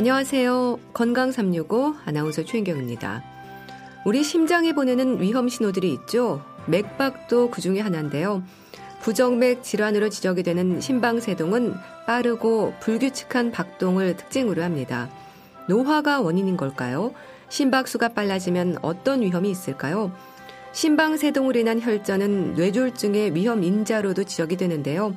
안녕하세요. 건강 365 아나운서 최인경입니다. 우리 심장에 보내는 위험 신호들이 있죠. 맥박도 그 중에 하나인데요. 부정맥 질환으로 지적이 되는 심방세동은 빠르고 불규칙한 박동을 특징으로 합니다. 노화가 원인인 걸까요? 심박수가 빨라지면 어떤 위험이 있을까요? 심방세동으로 인한 혈전은 뇌졸중의 위험 인자로도 지적이 되는데요.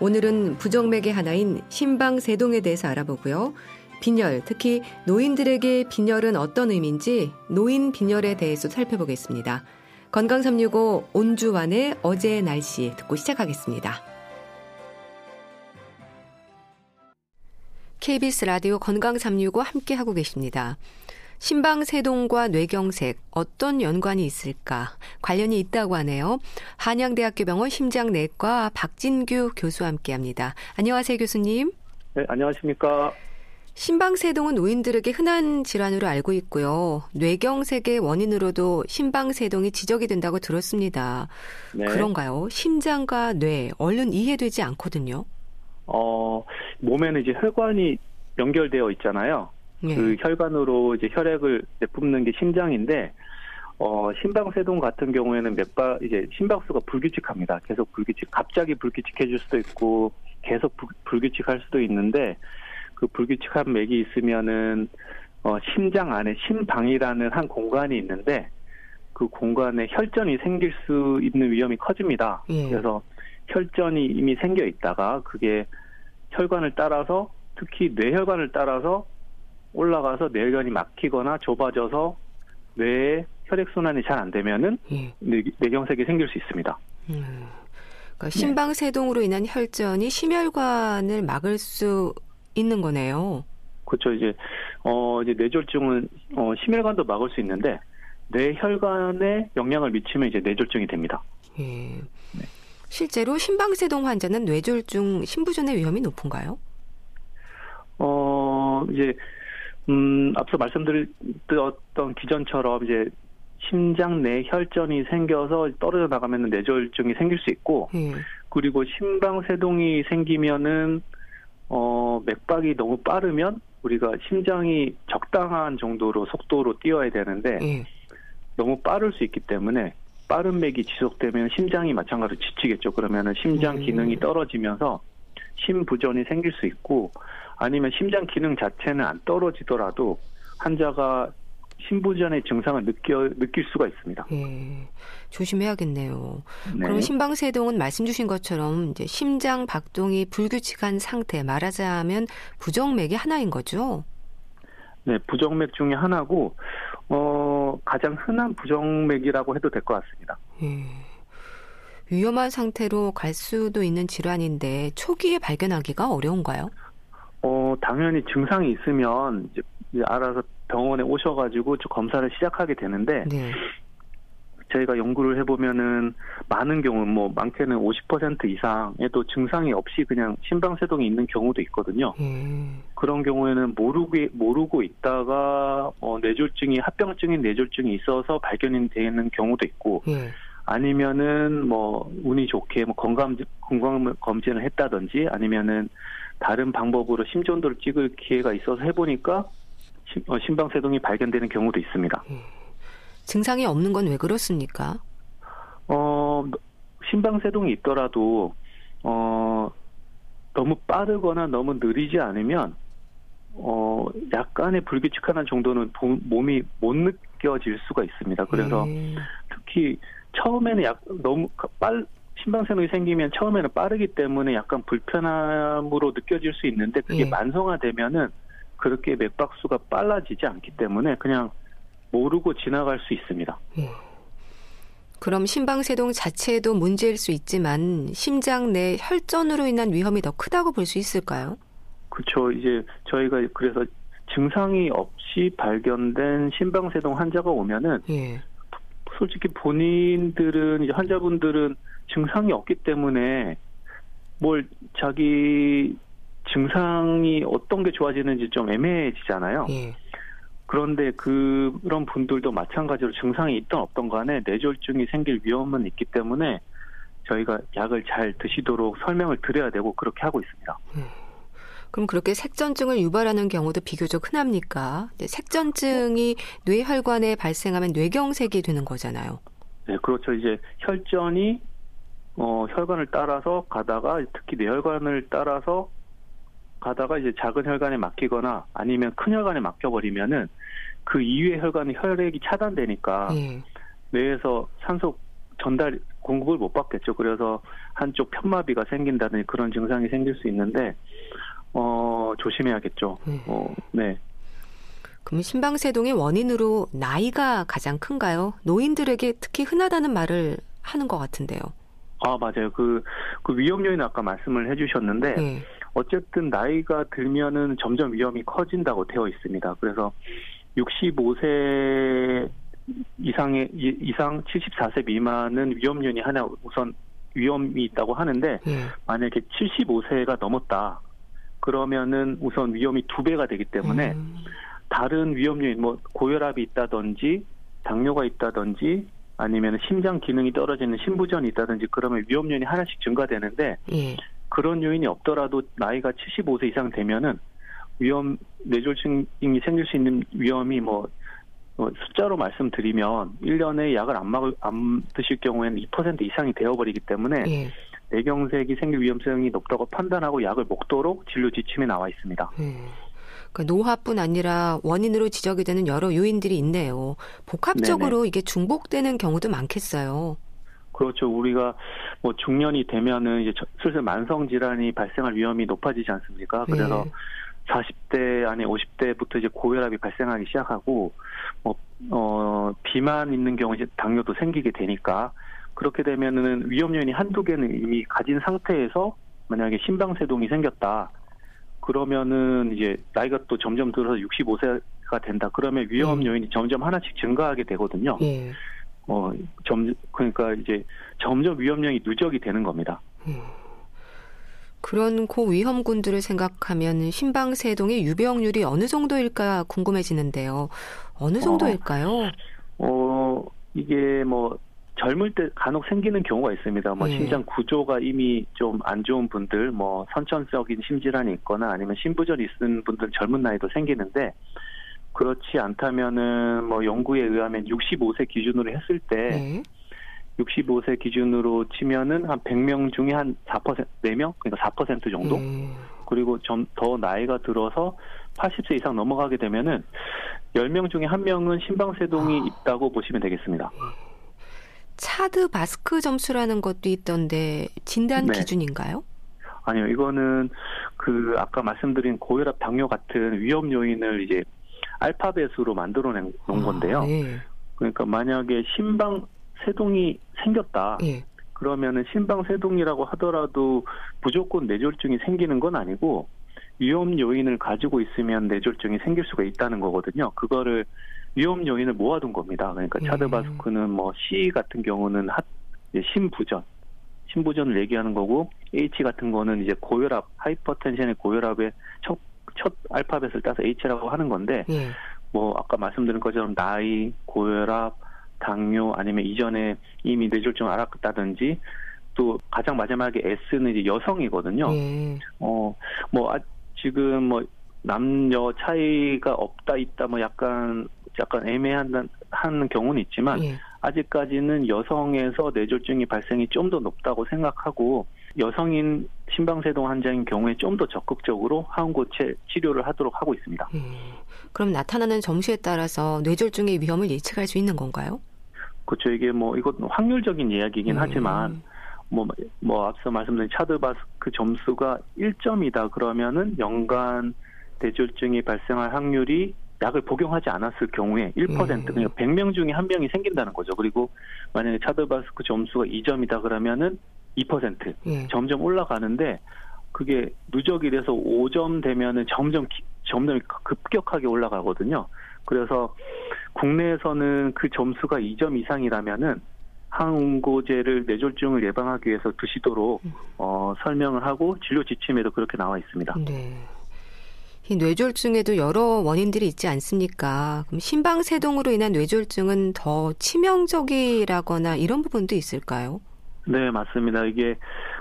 오늘은 부정맥의 하나인 심방세동에 대해서 알아보고요. 빈혈, 특히 노인들에게 빈혈은 어떤 의미인지 노인 빈혈에 대해서 살펴보겠습니다. 건강 365 온주환의 어제의 날씨 듣고 시작하겠습니다. KBS 라디오 건강 365 함께 하고 계십니다. 심방세동과 뇌경색 어떤 연관이 있을까 관련이 있다고 하네요. 한양대학교 병원 심장내과 박진규 교수와 함께합니다. 안녕하세요, 교수님. 네, 안녕하십니까. 심방세동은 노인들에게 흔한 질환으로 알고 있고요. 뇌경색의 원인으로도 심방세동이 지적이 된다고 들었습니다. 네. 그런가요? 심장과 뇌 얼른 이해되지 않거든요. 어, 몸에는 이제 혈관이 연결되어 있잖아요. 네. 그 혈관으로 이제 혈액을 내뿜는 게 심장인데 어, 심방세동 같은 경우에는 몇바 이제 심박수가 불규칙합니다. 계속 불규칙, 갑자기 불규칙해질 수도 있고 계속 불, 불규칙할 수도 있는데 그 불규칙한 맥이 있으면은 어, 심장 안에 심방이라는 한 공간이 있는데 그 공간에 혈전이 생길 수 있는 위험이 커집니다. 예. 그래서 혈전이 이미 생겨 있다가 그게 혈관을 따라서 특히 뇌혈관을 따라서 올라가서 뇌혈관이 막히거나 좁아져서 뇌에 혈액 순환이 잘 안 되면은 예. 뇌 경색이 생길 수 있습니다. 음. 그러니까 심방세동으로 인한 혈전이 심혈관을 막을 수 있는 거네요. 그렇죠. 이제 어 이제 뇌졸중은 어 심혈관도 막을 수 있는데 뇌혈관에 영향을 미치면 이제 뇌졸중이 됩니다. 예. 네. 실제로 심방세동 환자는 뇌졸중, 심부전의 위험이 높은가요? 어 이제 음 앞서 말씀드렸던 기전처럼 이제 심장 내 혈전이 생겨서 떨어져 나가면 뇌졸중이 생길 수 있고 예. 그리고 심방세동이 생기면은 어, 맥박이 너무 빠르면 우리가 심장이 적당한 정도로 속도로 뛰어야 되는데 예. 너무 빠를 수 있기 때문에 빠른 맥이 지속되면 심장이 마찬가지로 지치겠죠. 그러면은 심장 음. 기능이 떨어지면서 심부전이 생길 수 있고 아니면 심장 기능 자체는 안 떨어지더라도 환자가 심부전의 증상을 느껴 느낄 수가 있습니다. 예, 조심해야겠네요. 네. 그럼 심방세동은 말씀 주신 것처럼 이제 심장 박동이 불규칙한 상태, 말하자면 부정맥의 하나인 거죠. 네, 부정맥 중에 하나고 어 가장 흔한 부정맥이라고 해도 될 것 같습니다. 예. 위험한 상태로 갈 수도 있는 질환인데 초기에 발견하기가 어려운가요? 어 당연히 증상이 있으면 이제 알아서 병원에 오셔가지고 검사를 시작하게 되는데 네. 저희가 연구를 해보면은 많은 경우 뭐 많게는 50% 이상에도 증상이 없이 그냥 심방세동이 있는 경우도 있거든요. 음. 그런 경우에는 모르고 모르고 있다가 어, 뇌졸중이 합병증인 뇌졸중이 있어서 발견이 되는 경우도 있고 음. 아니면은 뭐 운이 좋게 뭐 건강 건강 검진을 했다든지 아니면은 다른 방법으로 심전도를 찍을 기회가 있어서 해보니까 어, 심방세동이 발견되는 경우도 있습니다. 음. 증상이 없는 건 왜 그렇습니까? 어, 심방세동이 있더라도 어, 너무 빠르거나 너무 느리지 않으면 어, 약간의 불규칙한 정도는 몸이 못 느껴질 수가 있습니다. 그래서 음. 특히 처음에는 약 너무 빨 심방세동이 생기면 처음에는 빠르기 때문에 약간 불편함으로 느껴질 수 있는데 그게 예. 만성화되면은 그렇게 맥박수가 빨라지지 않기 때문에 그냥 모르고 지나갈 수 있습니다. 예. 그럼 심방세동 자체도 문제일 수 있지만 심장 내 혈전으로 인한 위험이 더 크다고 볼 수 있을까요? 그렇죠. 이제 저희가 그래서 증상이 없이 발견된 심방세동 환자가 오면은 예. 솔직히 본인들은 이제 환자분들은 증상이 없기 때문에 뭘 자기 증상이 어떤 게 좋아지는지 좀 애매해지잖아요. 예. 그런데 그, 그런 분들도 마찬가지로 증상이 있던 없던 간에 뇌졸중이 생길 위험은 있기 때문에 저희가 약을 잘 드시도록 설명을 드려야 되고 그렇게 하고 있습니다. 음. 그럼 그렇게 색전증을 유발하는 경우도 비교적 흔합니까? 색전증이 뇌혈관에 발생하면 뇌경색이 되는 거잖아요. 네, 그렇죠. 이제 혈전이 어, 혈관을 따라서 가다가 특히 뇌혈관을 따라서 가다가 이제 작은 혈관에 막히거나 아니면 큰 혈관에 막혀버리면은 그 이외의 혈관의 혈액이 차단되니까 예. 뇌에서 산소 전달 공급을 못 받겠죠. 그래서 한쪽 편마비가 생긴다든지 그런 증상이 생길 수 있는데 어 조심해야겠죠. 네. 어, 네. 그럼 심방세동의 원인으로 나이가 가장 큰가요? 노인들에게 특히 흔하다는 말을 하는 것 같은데요. 아 맞아요. 그, 그 위험 요인 아까 말씀을 해주셨는데 네. 어쨌든 나이가 들면은 점점 위험이 커진다고 되어 있습니다. 그래서 65세 이상의 이상 74세 미만은 위험 요인이 하나 우선 위험이 있다고 하는데 네. 만약에 75세가 넘었다 그러면은 우선 위험이 두 배가 되기 때문에 음. 다른 위험 요인 뭐 고혈압이 있다든지 당뇨가 있다든지 아니면 심장 기능이 떨어지는 심부전이 있다든지 그러면 위험 요인이 하나씩 증가되는데 예. 그런 요인이 없더라도 나이가 75세 이상 되면은 위험 뇌졸중이 생길 수 있는 위험이 뭐, 뭐 숫자로 말씀드리면 1년에 약을 안, 막을, 안 드실 경우에는 2% 이상이 되어버리기 때문에 예. 뇌경색이 생길 위험성이 높다고 판단하고 약을 먹도록 진료 지침에 나와 있습니다. 예. 그러니까 노화뿐 아니라 원인으로 지적이 되는 여러 요인들이 있네요. 복합적으로 네네. 이게 중복되는 경우도 많겠어요. 그렇죠. 우리가 뭐 중년이 되면은 이제 슬슬 만성 질환이 발생할 위험이 높아지지 않습니까? 그래서 네. 40대 아니 50대부터 이제 고혈압이 발생하기 시작하고 뭐 어, 비만 있는 경우 이제 당뇨도 생기게 되니까 그렇게 되면은 위험 요인이 한두 개는 이미 가진 상태에서 만약에 심방세동이 생겼다. 그러면은 이제 나이가 또 점점 들어서 65세가 된다. 그러면 위험 음. 요인이 점점 하나씩 증가하게 되거든요. 예. 어, 점, 그러니까 이제 점점 위험령이 누적이 되는 겁니다. 음. 그런 고위험군들을 생각하면 심방세동의 유병률이 어느 정도일까 궁금해지는데요. 어느 정도일까요? 어, 어 이게 뭐 젊을 때 간혹 생기는 경우가 있습니다. 뭐 네. 심장 구조가 이미 좀 안 좋은 분들, 뭐 선천적인 심질환이 있거나 아니면 심부전이 있는 분들 젊은 나이도 생기는데 그렇지 않다면은 뭐 연구에 의하면 65세 기준으로 했을 때 네. 65세 기준으로 치면은 한 100명 중에 한 4%, 4명? 그러니까 4% 정도? 음. 그리고 좀 더 나이가 들어서 80세 이상 넘어가게 되면은 10명 중에 한 명은 심방세동이 아. 있다고 보시면 되겠습니다. 차드 마스크 점수라는 것도 있던데 진단 네. 기준인가요? 아니요, 이거는 그 아까 말씀드린 고혈압, 당뇨 같은 위험 요인을 이제 알파벳으로 만들어 놓은 아, 건데요. 네. 그러니까 만약에 심방 세동이 생겼다. 예. 그러면은 심방세동이라고 하더라도 무조건 뇌졸중이 생기는 건 아니고 위험 요인을 가지고 있으면 뇌졸중이 생길 수가 있다는 거거든요. 그거를 위험 요인을 모아둔 겁니다. 그러니까 예. CHADS-VASc는 뭐 C 같은 경우는 하, 심부전, 심부전을 얘기하는 거고 H 같은 거는 이제 고혈압, hypertension의 고혈압의 첫, 첫 알파벳을 따서 H라고 하는 건데 예. 뭐 아까 말씀드린 것처럼 나이, 고혈압, 당뇨 아니면 이전에 이미 뇌졸중 앓았다든지 또 가장 마지막에 S는 이제 여성이거든요. 예. 어뭐 아, 지금 뭐 남녀 차이가 없다 있다 뭐 약간 약간 애매한 한 경우는 있지만 예. 아직까지는 여성에서 뇌졸중이 발생이 좀 더 높다고 생각하고 여성인 심방세동 환자인 경우에 좀 더 적극적으로 항고체 치료를 하도록 하고 있습니다. 예. 그럼 나타나는 점수에 따라서 뇌졸중의 위험을 예측할 수 있는 건가요? 그렇죠. 이게 뭐 이것 확률적인 이야기이긴 음. 하지만 뭐, 뭐 앞서 말씀드린 차드바스크 점수가 1점이다 그러면은 연간 뇌졸중이 발생할 확률이 약을 복용하지 않았을 경우에 1% 음. 그러니까 100명 중에 한 명이 생긴다는 거죠. 그리고 만약에 차드바스크 점수가 2점이다 그러면은 2% 음. 점점 올라가는데 그게 누적이 돼서 5점 되면은 점점 점점 급격하게 올라가거든요. 그래서 국내에서는 그 점수가 2점 이상이라면은 항응고제를 뇌졸중을 예방하기 위해서 드시도록 어, 설명을 하고 진료 지침에도 그렇게 나와 있습니다. 네. 이 뇌졸중에도 여러 원인들이 있지 않습니까? 그럼 심방세동으로 인한 뇌졸중은 더 치명적이라거나 이런 부분도 있을까요? 네, 맞습니다. 이게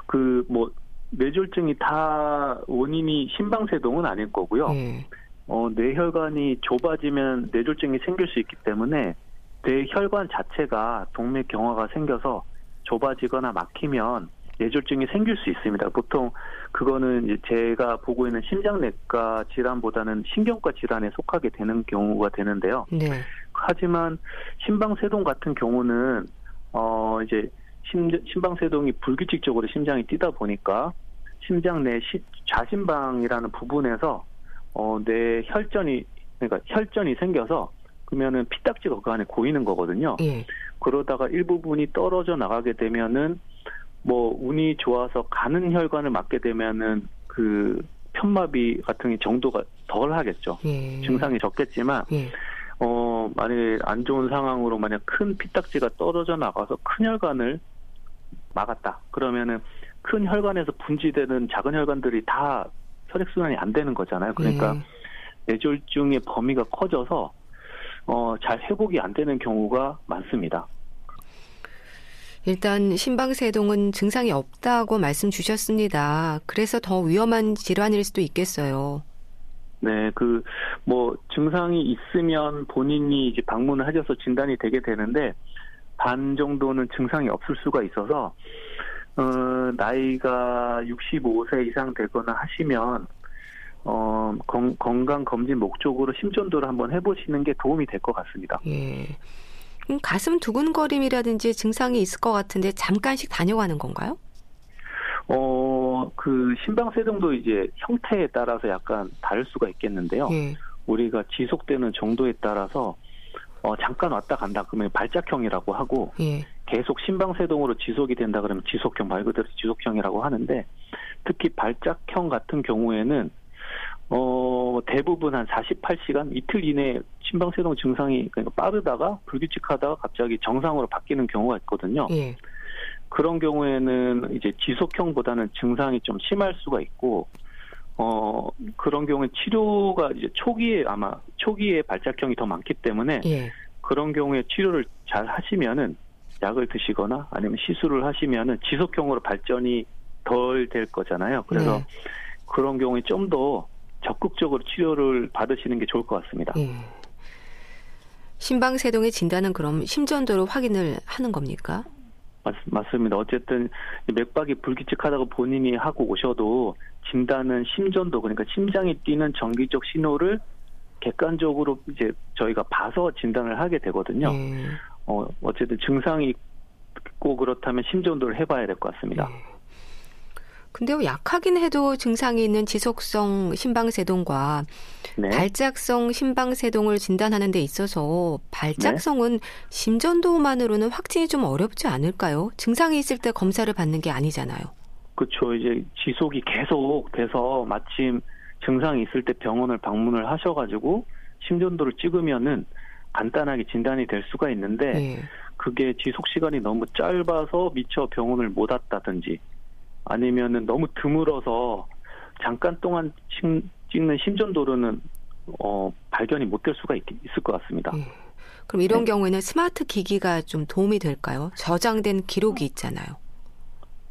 그 뭐 뇌졸중이 다 원인이 심방세동은 아닐 거고요. 예. 어, 뇌혈관이 좁아지면 뇌졸중이 생길 수 있기 때문에 뇌혈관 자체가 동맥 경화가 생겨서 좁아지거나 막히면 뇌졸중이 생길 수 있습니다. 보통 그거는 이제 제가 보고 있는 심장내과 질환보다는 신경과 질환에 속하게 되는 경우가 되는데요. 네. 하지만 심방세동 같은 경우는 어 이제 심, 심방세동이 불규칙적으로 심장이 뛰다 보니까 심장 내 시, 좌심방이라는 부분에서 어, 내 혈전이 그러니까 혈전이 생겨서 그러면은 피딱지가 그 안에 고이는 거거든요. 예. 그러다가 일부분이 떨어져 나가게 되면은 뭐 운이 좋아서 가는 혈관을 맞게 되면은 그 편마비 같은 정도가 덜 하겠죠. 예. 증상이 적겠지만 예. 어 만약에 안 좋은 상황으로 만약 큰 피딱지가 떨어져 나가서 큰 혈관을 막았다. 그러면은 큰 혈관에서 분지되는 작은 혈관들이 다 혈액순환이 안 되는 거잖아요. 그러니까 예. 뇌졸중의 범위가 커져서 어, 잘 회복이 안 되는 경우가 많습니다. 일단 심방세동은 증상이 없다고 말씀 주셨습니다. 그래서 더 위험한 질환일 수도 있겠어요. 네, 그, 뭐, 증상이 있으면 본인이 이제 방문을 하셔서 진단이 되게 되는데, 반 정도는 증상이 없을 수가 있어서, 어, 나이가 65세 이상 되거나 하시면, 어, 건, 건강 검진 목적으로 심전도를 한번 해보시는 게 도움이 될 것 같습니다. 예. 가슴 두근거림이라든지 증상이 있을 것 같은데 잠깐씩 다녀가는 건가요? 어, 그 심방세동도 이제 형태에 따라서 약간 다를 수가 있겠는데요. 예. 우리가 지속되는 정도에 따라서 어, 잠깐 왔다 간다 그러면 발작형이라고 하고 예. 계속 심방세동으로 지속이 된다 그러면 지속형 말 그대로 지속형이라고 하는데 특히 발작형 같은 경우에는 어, 대부분 한 48시간 이틀 이내에 심방세동 증상이 그러니까 빠르다가 불규칙하다가 갑자기 정상으로 바뀌는 경우가 있거든요. 예. 그런 경우에는 이제 지속형보다는 증상이 좀 심할 수가 있고 어 그런 경우에 치료가 이제 초기에 아마 초기에 발작형이 더 많기 때문에 예. 그런 경우에 치료를 잘 하시면은 약을 드시거나 아니면 시술을 하시면은 지속형으로 발전이 덜 될 거잖아요. 그래서 네. 그런 경우에 좀 더 적극적으로 치료를 받으시는 게 좋을 것 같습니다. 예. 심방세동의 진단은 그럼 심전도로 확인을 하는 겁니까? 맞, 맞습니다. 어쨌든 맥박이 불규칙하다고 본인이 하고 오셔도 진단은 심전도 그러니까 심장이 뛰는 정기적 신호를 객관적으로 이제 저희가 봐서 진단을 하게 되거든요. 네. 어, 어쨌든 증상이 있고 그렇다면 심전도를 해봐야 될 것 같습니다. 네. 근데 약하긴 해도 증상이 있는 지속성 심방세동과 네. 발작성 심방세동을 진단하는 데 있어서 발작성은 네. 심전도만으로는 확진이 좀 어렵지 않을까요? 증상이 있을 때 검사를 받는 게 아니잖아요. 그렇죠. 이제 지속이 계속 돼서 마침 증상이 있을 때 병원을 방문을 하셔가지고 심전도를 찍으면은 간단하게 진단이 될 수가 있는데 네. 그게 지속 시간이 너무 짧아서 미처 병원을 못 왔다든지 아니면은 너무 드물어서 잠깐 동안 찍는 심전도로는 어, 발견이 못 될 수가 있, 을것 같습니다. 네. 그럼 이런 네. 경우에는 스마트 기기가 좀 도움이 될까요? 저장된 기록이 있잖아요.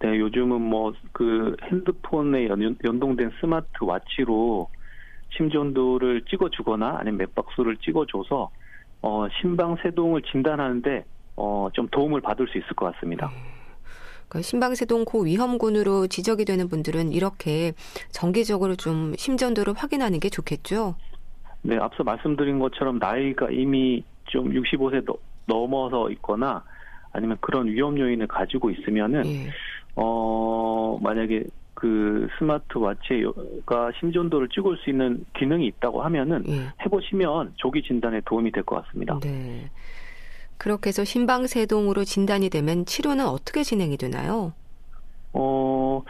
네, 요즘은 뭐 그 핸드폰에 연, 연동된 스마트 와치로 심전도를 찍어주거나 아니면 맥박수를 찍어줘서 어, 심방세동을 진단하는데 어, 좀 도움을 받을 수 있을 것 같습니다. 네. 그러니까 심방세동 고위험군으로 지적이 되는 분들은 이렇게 정기적으로 좀 심전도를 확인하는 게 좋겠죠? 네, 앞서 말씀드린 것처럼 나이가 이미 좀 65세 넘어서 있거나 아니면 그런 위험 요인을 가지고 있으면은 예. 어 만약에 그 스마트워치가 심전도를 찍을 수 있는 기능이 있다고 하면은 예. 해보시면 조기 진단에 도움이 될 것 같습니다. 네. 그렇게 해서 심방세동으로 진단이 되면 치료는 어떻게 진행이 되나요? 어,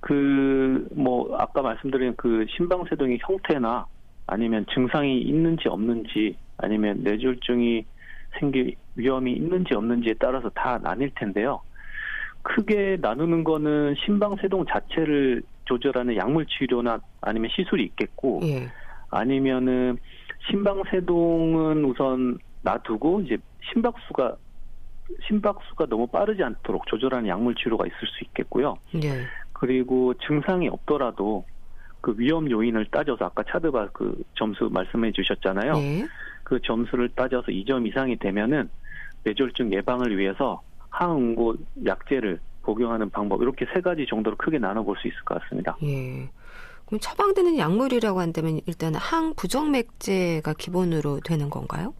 그, 뭐, 아까 말씀드린 그 심방세동의 형태나 아니면 증상이 있는지 없는지 아니면 뇌졸중이 생길 위험이 있는지 없는지에 따라서 다 나뉠 텐데요. 크게 나누는 거는 심방세동 자체를 조절하는 약물 치료나 아니면 시술이 있겠고 예. 아니면은 심방세동은 우선 놔두고 이제 심박수가 심박수가 너무 빠르지 않도록 조절하는 약물 치료가 있을 수 있겠고요. 네. 그리고 증상이 없더라도 그 위험 요인을 따져서 아까 차드바 그 점수 말씀해 주셨잖아요. 네. 그 점수를 따져서 2점 이상이 되면은 뇌졸중 예방을 위해서 항응고 약제를 복용하는 방법 이렇게 세 가지 정도로 크게 나눠볼 수 있을 것 같습니다. 예. 그럼 처방되는 약물이라고 한다면 일단 항부정맥제가 기본으로 되는 건가요?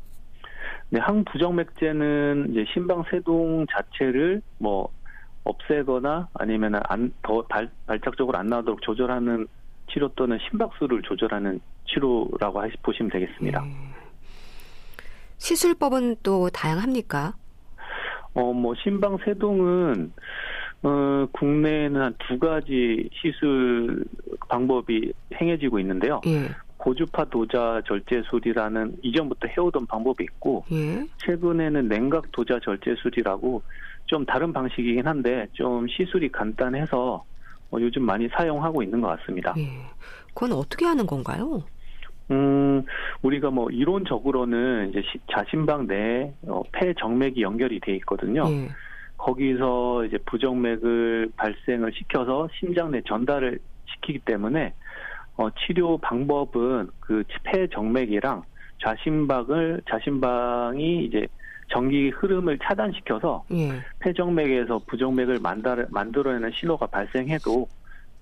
네, 항부정맥제는 이제 심방세동 자체를 뭐 없애거나 아니면 안더 발작적으로 안 나오도록 조절하는 치료 또는 심박수를 조절하는 치료라고 하시, 보시면 되겠습니다. 네. 시술법은 또 다양합니까? 어, 뭐, 심방세동은, 어, 국내에는 한 두 가지 시술 방법이 행해지고 있는데요. 예. 고주파 도자 절제술이라는 이전부터 해오던 방법이 있고, 예. 최근에는 냉각 도자 절제술이라고 좀 다른 방식이긴 한데, 좀 시술이 간단해서 어, 요즘 많이 사용하고 있는 것 같습니다. 예. 그건 어떻게 하는 건가요? 음, 우리가 뭐 이론적으로는 이제 자신방 내에 어, 폐 정맥이 연결이 돼 있거든요. 예. 거기서 이제 부정맥을 발생을 시켜서 심장 내 전달을 시키기 때문에 어, 치료 방법은 그 폐 정맥이랑 좌심박을 좌심방이 이제 전기 흐름을 차단시켜서 예. 폐정맥에서 부정맥을 만들, 만들어내는 신호가 발생해도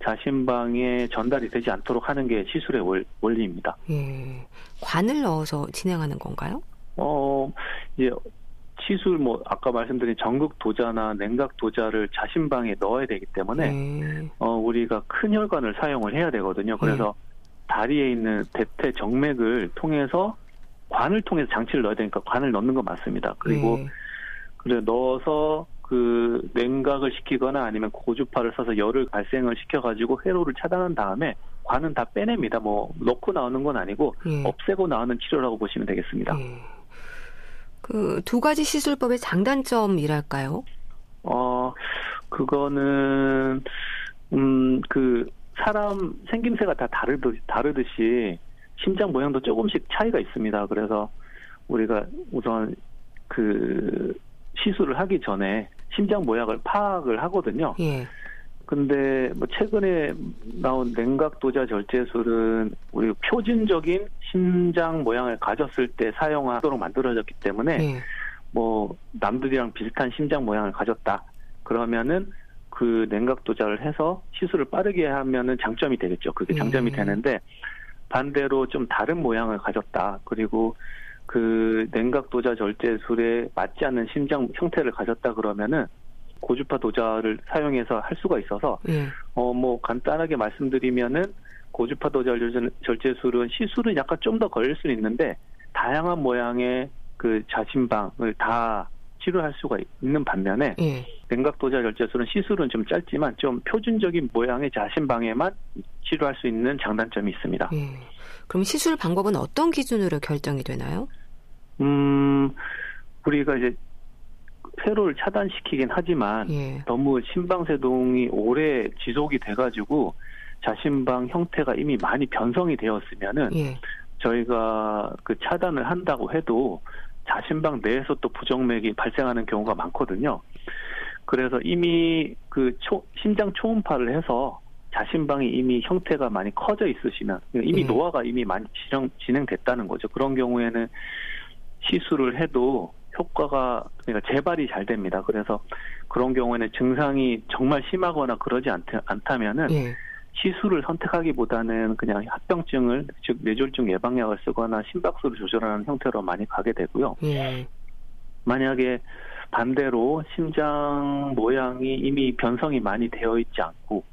자신방에 전달이 되지 않도록 하는 게 시술의 원, 원리입니다. 예. 관을 넣어서 진행하는 건가요? 어, 이제 시술 뭐 아까 말씀드린 전극 도자나 냉각 도자를 자신방에 넣어야 되기 때문에 예. 어, 우리가 큰 혈관을 사용을 해야 되거든요. 그래서 예. 다리에 있는 대퇴 정맥을 통해서 관을 통해서 장치를 넣어야 되니까 관을 넣는 거 맞습니다. 그리고 네. 그래 넣어서 그 냉각을 시키거나 아니면 고주파를 써서 열을 발생을 시켜가지고 회로를 차단한 다음에 관은 다 빼냅니다. 뭐 넣고 나오는 건 아니고 네. 없애고 나오는 치료라고 보시면 되겠습니다. 네. 그두 가지 시술법의 장단점이랄까요? 어 그거는 음 그 사람 생김새가 다 다르듯 다르듯이 심장 모양도 조금씩 차이가 있습니다. 그래서 우리가 우선 그 시술을 하기 전에 심장 모양을 파악을 하거든요. 예. 근데 뭐 최근에 나온 냉각 도자 절제술은 우리 표준적인 심장 모양을 가졌을 때 사용하도록 만들어졌기 때문에 예. 뭐 남들이랑 비슷한 심장 모양을 가졌다. 그러면은 그 냉각 도자를 해서 시술을 빠르게 하면은 장점이 되겠죠. 그게 장점이 예. 되는데 반대로 좀 다른 모양을 가졌다. 그리고 그 냉각 도자 절제술에 맞지 않는 심장 형태를 가졌다 그러면은 고주파 도자를 사용해서 할 수가 있어서 예. 어뭐 간단하게 말씀드리면은 고주파 도자 절제술은 시술은 약간 좀 더 걸릴 수는 있는데 다양한 모양의 그 자신방을 다 치료할 수가 있는 반면에 예. 냉각 도자 절제술은 시술은 좀 짧지만 좀 표준적인 모양의 자신방에만 치료할 수 있는 장단점이 있습니다. 예. 그럼 시술 방법은 어떤 기준으로 결정이 되나요? 음, 우리가 이제 폐로를 차단시키긴 하지만 예. 너무 심방세동이 오래 지속이 돼가지고 자신방 형태가 이미 많이 변성이 되었으면은 예. 저희가 그 차단을 한다고 해도 자신방 내에서 또 부정맥이 발생하는 경우가 많거든요. 그래서 이미 그 초, 심장 초음파를 해서 자신방이 이미 형태가 많이 커져 있으시면 이미 네. 노화가 이미 많이 진행, 진행됐다는 거죠. 그런 경우에는 시술을 해도 효과가 그러니까 재발이 잘 됩니다. 그래서 그런 경우에는 증상이 정말 심하거나 그러지 않다, 않다면은 네. 시술을 선택하기보다는 그냥 합병증을 즉 뇌졸중 예방약을 쓰거나 심박수를 조절하는 형태로 많이 가게 되고요. 예. 만약에 반대로 심장 모양이 이미 변성이 많이 되어 있지 않고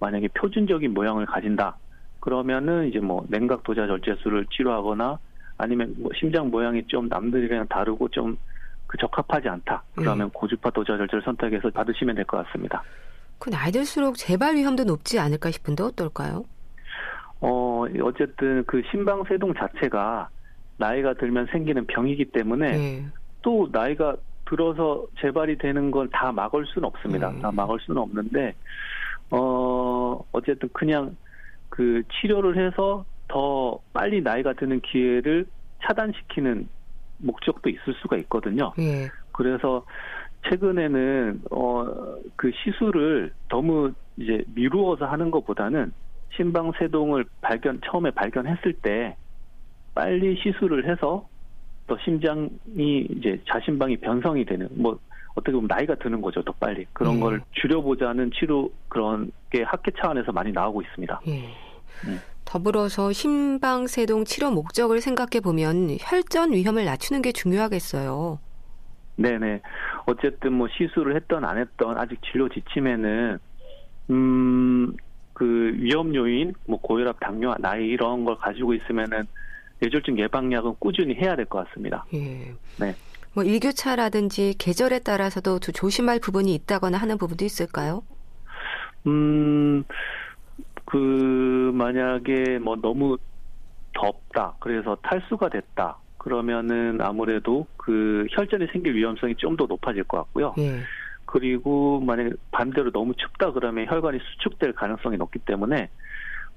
만약에 표준적인 모양을 가진다 그러면은 이제 뭐 냉각 도자 절제술을 치료하거나 아니면 뭐 심장 모양이 좀 남들이랑 다르고 좀 그 적합하지 않다 그러면 예. 고주파 도자 절제를 선택해서 받으시면 될 것 같습니다. 그 나이 들수록 재발 위험도 높지 않을까 싶은데 어떨까요? 어, 어쨌든 그 심방세동 자체가 나이가 들면 생기는 병이기 때문에 네. 또 나이가 들어서 재발이 되는 걸다 막을 수는 없습니다. 네. 다 막을 수는 없는데, 어, 어쨌든 그냥 그 치료를 해서 더 빨리 나이가 드는 기회를 차단시키는 목적도 있을 수가 있거든요. 네. 그래서 최근에는 어 그 시술을 너무 이제 미루어서 하는 것보다는 심방세동을 발견 처음에 발견했을 때 빨리 시술을 해서 또 심장이 이제 자심방이 변성이 되는 뭐 어떻게 보면 나이가 드는 거죠 더 빨리 그런 예. 걸 줄여보자는 치료 그런 게 학회 차원에서 많이 나오고 있습니다. 예. 음. 더불어서 심방세동 치료 목적을 생각해 보면 혈전 위험을 낮추는 게 중요하겠어요. 네네. 어쨌든 뭐 시술을 했던 안 했던 아직 진료 지침에는 음 그 위험 요인 뭐 고혈압, 당뇨, 나이 이런 걸 가지고 있으면은 뇌졸중 예방약은 꾸준히 해야 될 것 같습니다. 예. 네. 뭐 일교차라든지 계절에 따라서도 조심할 부분이 있다거나 하는 부분도 있을까요? 음, 그 만약에 뭐 너무 덥다, 그래서 탈수가 됐다. 그러면은 아무래도 그 혈전이 생길 위험성이 좀 더 높아질 것 같고요. 예. 그리고 만약에 반대로 너무 춥다 그러면 혈관이 수축될 가능성이 높기 때문에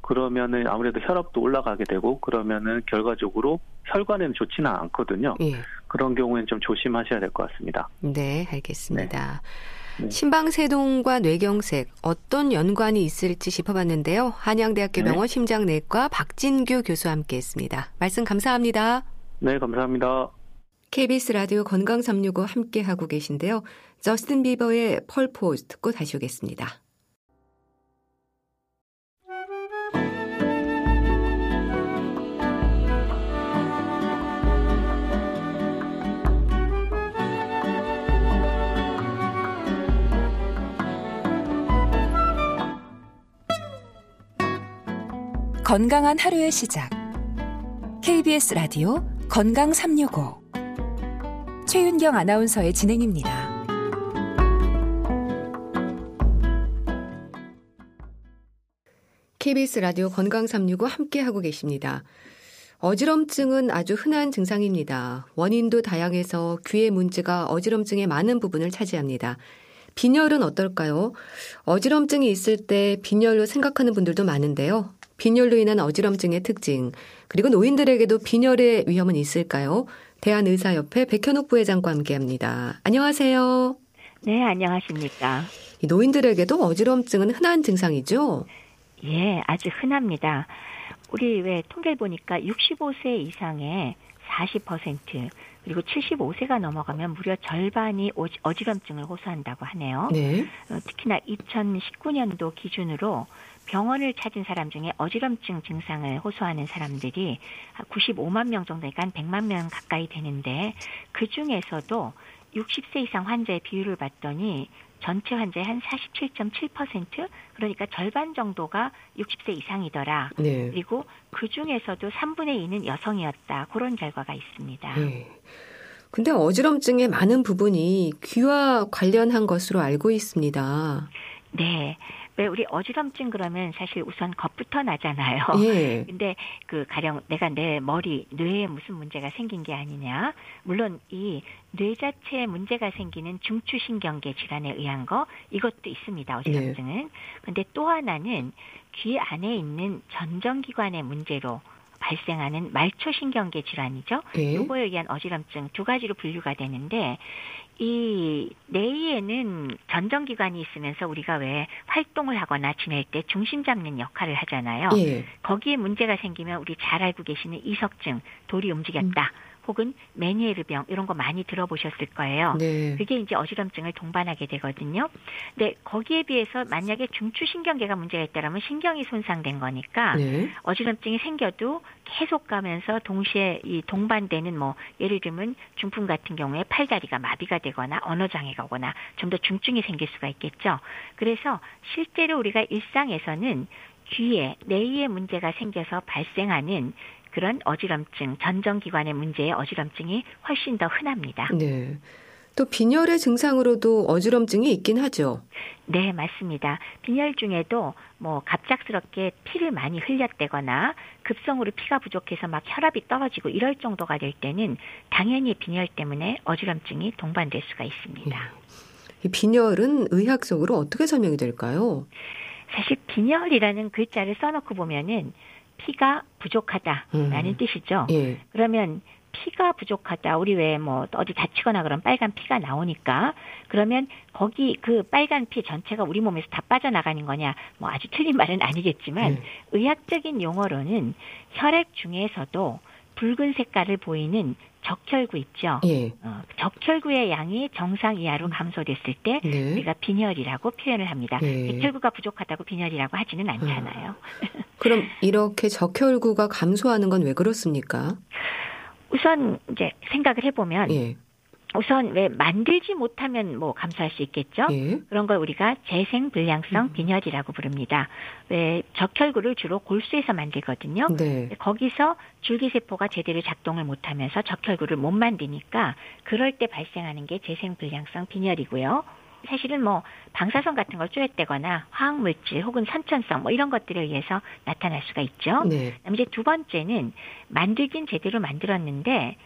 그러면은 아무래도 혈압도 올라가게 되고 그러면은 결과적으로 혈관에는 좋지는 않거든요. 예. 그런 경우에는 좀 조심하셔야 될 것 같습니다. 네, 알겠습니다. 네. 네. 심방세동과 뇌경색 어떤 연관이 있을지 짚어봤는데요. 한양대학교 네. 병원 심장내과 박진규 교수와 함께했습니다. 말씀 감사합니다. 네, 감사합니다. KBS 라디오 건강 365 함께 하고 계신데요. 저스틴 비버의 펄포즈 듣고 다시 오겠습니다. 건강한 하루의 시작. KBS 라디오 건강 365. 최윤경 아나운서의 진행입니다. KBS 라디오 건강 365 함께 하고 계십니다. 어지럼증은 아주 흔한 증상입니다. 원인도 다양해서 귀의 문제가 어지럼증의 많은 부분을 차지합니다. 빈혈은 어떨까요? 어지럼증이 있을 때 빈혈로 생각하는 분들도 많은데요. 빈혈로 인한 어지럼증의 특징, 그리고 노인들에게도 빈혈의 위험은 있을까요? 대한의사협회 백현옥 부회장과 함께합니다. 안녕하세요. 네, 안녕하십니까. 노인들에게도 어지럼증은 흔한 증상이죠? 예, 아주 흔합니다. 우리 왜 통계를 보니까 65세 이상의 40% 그리고 75세가 넘어가면 무려 절반이 어지럼증을 호소한다고 하네요. 네. 어, 특히나 2019년도 기준으로 병원을 찾은 사람 중에 어지럼증 증상을 호소하는 사람들이 95만 명 정도니까 한 100만 명 가까이 되는데 그 중에서도 60세 이상 환자의 비율을 봤더니 전체 환자의 한 47.7% 그러니까 절반 정도가 60세 이상이더라. 네. 그리고 그 중에서도 3분의 2는 여성이었다. 그런 결과가 있습니다. 네. 근데 어지럼증의 많은 부분이 귀와 관련한 것으로 알고 있습니다. 네. 왜 우리 어지럼증 그러면 사실 우선 겁부터 나잖아요. 예. 근데 그 가령 내가 내 머리, 뇌에 무슨 문제가 생긴 게 아니냐. 물론 이 뇌 자체에 문제가 생기는 중추신경계 질환에 의한 거 이것도 있습니다. 어지럼증은. 예. 근데 또 하나는 귀 안에 있는 전정기관의 문제로 발생하는 말초신경계 질환이죠. 예. 요거에 의한 어지럼증 두 가지로 분류가 되는데 이 뇌에는 전정기관이 있으면서 우리가 왜 활동을 하거나 지낼 때 중심 잡는 역할을 하잖아요. 예. 거기에 문제가 생기면 우리 잘 알고 계시는 이석증, 돌이 움직였다. 음. 혹은 메니에르병 이런 거 많이 들어보셨을 거예요. 네. 그게 이제 어지럼증을 동반하게 되거든요. 근데 거기에 비해서 만약에 중추신경계가 문제가 있다면 신경이 손상된 거니까 네. 어지럼증이 생겨도 계속 가면서 동시에 이 동반되는 뭐 예를 들면 중풍 같은 경우에 팔다리가 마비가 되거나 언어 장애가 오거나 좀 더 중증이 생길 수가 있겠죠. 그래서 실제로 우리가 일상에서는 귀에 뇌에 문제가 생겨서 발생하는 그런 어지럼증, 전정기관의 문제의 어지럼증이 훨씬 더 흔합니다. 네. 또 빈혈의 증상으로도 어지럼증이 있긴 하죠. 네, 맞습니다. 빈혈 중에도 뭐 갑작스럽게 피를 많이 흘렸다거나 급성으로 피가 부족해서 막 혈압이 떨어지고 이럴 정도가 될 때는 당연히 빈혈 때문에 어지럼증이 동반될 수가 있습니다. 이 빈혈은 의학적으로 어떻게 설명이 될까요? 사실 빈혈이라는 글자를 써놓고 보면은 피가 부족하다라는 음. 뜻이죠. 예. 그러면 피가 부족하다. 우리 왜 뭐 어디 다치거나 그런 빨간 피가 나오니까 그러면 거기 그 빨간 피 전체가 우리 몸에서 다 빠져나가는 거냐? 뭐 아주 틀린 말은 아니겠지만 네. 의학적인 용어로는 혈액 중에서도 붉은 색깔을 보이는 적혈구 있죠. 예. 어, 적혈구의 양이 정상 이하로 감소됐을 때 네. 우리가 빈혈이라고 표현을 합니다. 예. 적혈구가 부족하다고 빈혈이라고 하지는 않잖아요. 어. 그럼 이렇게 적혈구가 감소하는 건 왜 그렇습니까? 우선 이제 생각을 해보면 예. 우선 왜 만들지 못하면 뭐 감소할 수 있겠죠. 예. 그런 걸 우리가 재생 불량성 음. 빈혈이라고 부릅니다. 왜 적혈구를 주로 골수에서 만들거든요. 네. 거기서 줄기세포가 제대로 작동을 못하면서 적혈구를 못 만드니까 그럴 때 발생하는 게 재생 불량성 빈혈이고요. 사실은 뭐 방사선 같은 걸 쪼였대거나 화학 물질 혹은 선천성 뭐 이런 것들에 의해서 나타날 수가 있죠. 네. 이제 두 번째는 만들긴 제대로 만들었는데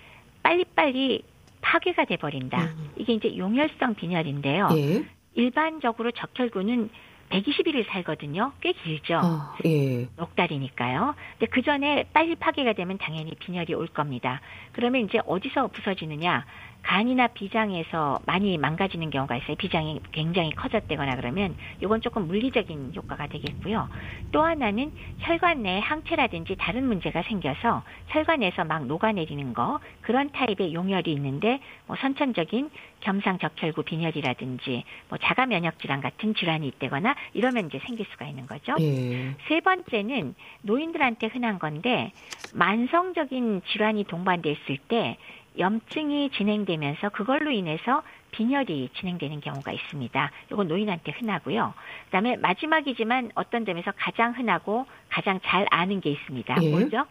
빨리빨리 파괴가 돼버린다. 음. 이게 이제 용혈성 빈혈인데요. 예. 일반적으로 적혈구는 120일을 살거든요. 꽤 길죠. 어, 예. 넉 달이니까요. 근데 그 전에 빨리 파괴가 되면 당연히 빈혈이 올 겁니다. 그러면 이제 어디서 부서지느냐? 간이나 비장에서 많이 망가지는 경우가 있어요. 비장이 굉장히 커졌다거나 그러면 이건 조금 물리적인 효과가 되겠고요. 또 하나는 혈관 내에 항체라든지 다른 문제가 생겨서 혈관에서 막 녹아내리는 거 그런 타입의 용혈이 있는데 뭐 선천적인 겸상적혈구 빈혈이라든지 뭐 자가 면역 질환 같은 질환이 있다거나 이러면 이제 생길 수가 있는 거죠. 예. 세 번째는 노인들한테 흔한 건데 만성적인 질환이 동반됐을 때 염증이 진행되면서 그걸로 인해서 빈혈이 진행되는 경우가 있습니다. 이건 노인한테 흔하고요. 그다음에 마지막이지만 어떤 점에서 가장 흔하고 가장 잘 아는 게 있습니다. 예. 뭐죠?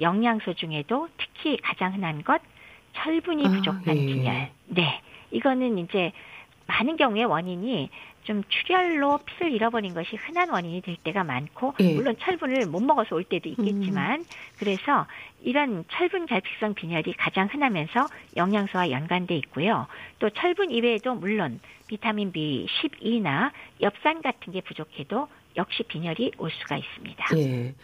영양소 중에도 특히 가장 흔한 것 철분이 아, 부족한 아, 예. 빈혈. 네. 이거는 이제 많은 경우에 원인이 좀 출혈로 피를 잃어버린 것이 흔한 원인이 될 때가 많고 예. 물론 철분을 못 먹어서 올 때도 있겠지만 음. 그래서 이런 철분 결핍성 빈혈이 가장 흔하면서 영양소와 연관돼 있고요. 또 철분 이외에도 물론 비타민 B12나 엽산 같은 게 부족해도 역시 빈혈이 올 수가 있습니다. 예.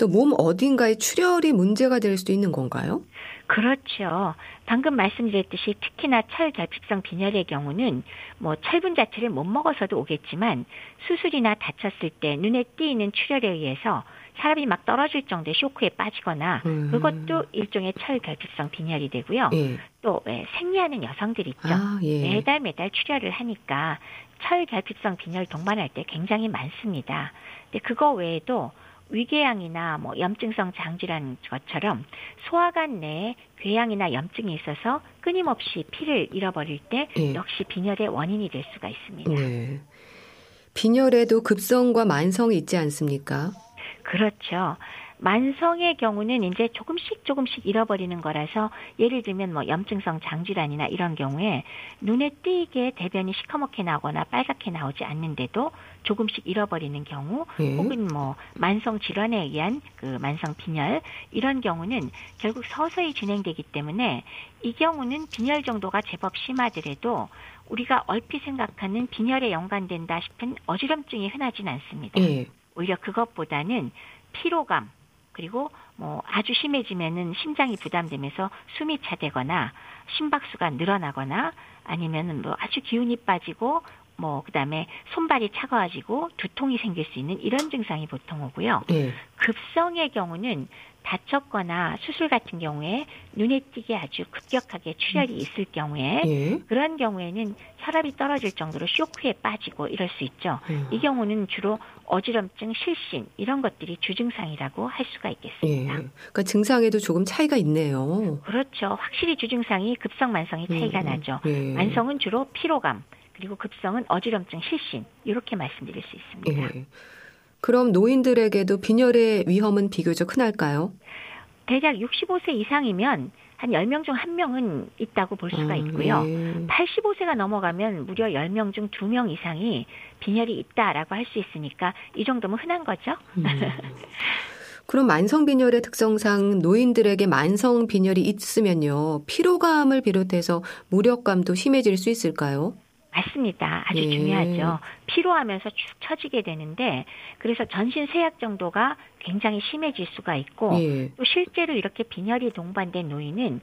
또 몸 어딘가에 출혈이 문제가 될 수도 있는 건가요? 그렇죠. 방금 말씀드렸듯이 특히나 철 결핍성 빈혈의 경우는 뭐 철분 자체를 못 먹어서도 오겠지만 수술이나 다쳤을 때 눈에 띄는 출혈에 의해서 사람이 막 떨어질 정도의 쇼크에 빠지거나 음. 그것도 일종의 철 결핍성 빈혈이 되고요. 예. 또왜 생리하는 여성들 있죠. 아, 예. 매달 매달 출혈을 하니까 철 결핍성 빈혈 동반할 때 굉장히 많습니다. 근데 그거 외에도 위궤양이나 뭐 염증성 장질환 것처럼 소화관 내에 궤양이나 염증이 있어서 끊임없이 피를 잃어버릴 때 네. 역시 빈혈의 원인이 될 수가 있습니다. 네. 빈혈에도 급성과 만성이 있지 않습니까? 그렇죠. 만성의 경우는 이제 조금씩 조금씩 잃어버리는 거라서 예를 들면 뭐 염증성 장질환이나 이런 경우에 눈에 띄게 대변이 시커멓게 나거나 빨갛게 나오지 않는데도 조금씩 잃어버리는 경우 예. 혹은 뭐 만성 질환에 의한 그 만성 빈혈 이런 경우는 결국 서서히 진행되기 때문에 이 경우는 빈혈 정도가 제법 심하더라도 우리가 얼핏 생각하는 빈혈에 연관된다 싶은 어지럼증이 흔하진 않습니다. 예. 오히려 그것보다는 피로감, 그리고 뭐 아주 심해지면은 심장이 부담되면서 숨이 차되거나 심박수가 늘어나거나 아니면은 뭐 아주 기운이 빠지고 뭐 그다음에 손발이 차가워지고 두통이 생길 수 있는 이런 증상이 보통 오고요. 네. 급성의 경우는 다쳤거나 수술 같은 경우에 눈에 띄게 아주 급격하게 출혈이 음. 있을 경우에 예. 그런 경우에는 혈압이 떨어질 정도로 쇼크에 빠지고 이럴 수 있죠. 음. 이 경우는 주로 어지럼증, 실신 이런 것들이 주증상이라고 할 수가 있겠습니다. 예. 그러니까 증상에도 조금 차이가 있네요. 그렇죠. 확실히 주증상이 급성, 만성이 차이가 음. 나죠. 예. 만성은 주로 피로감 그리고 급성은 어지럼증, 실신 이렇게 말씀드릴 수 있습니다. 예. 그럼 노인들에게도 빈혈의 위험은 비교적 흔할까요? 대략 65세 이상이면 한 10명 중 1명은 있다고 볼 수가 아, 있고요. 음, 예. 85세가 넘어가면 무려 10명 중 2명 이상이 빈혈이 있다라고 할 수 있으니까 이 정도면 흔한 거죠. 음. 그럼 만성 빈혈의 특성상 노인들에게 만성 빈혈이 있으면요. 피로감을 비롯해서 무력감도 심해질 수 있을까요? 맞습니다. 아주 예. 중요하죠. 피로하면서 축 처지게 되는데 그래서 전신 세약 정도가 굉장히 심해질 수가 있고 예. 또 실제로 이렇게 빈혈이 동반된 노인은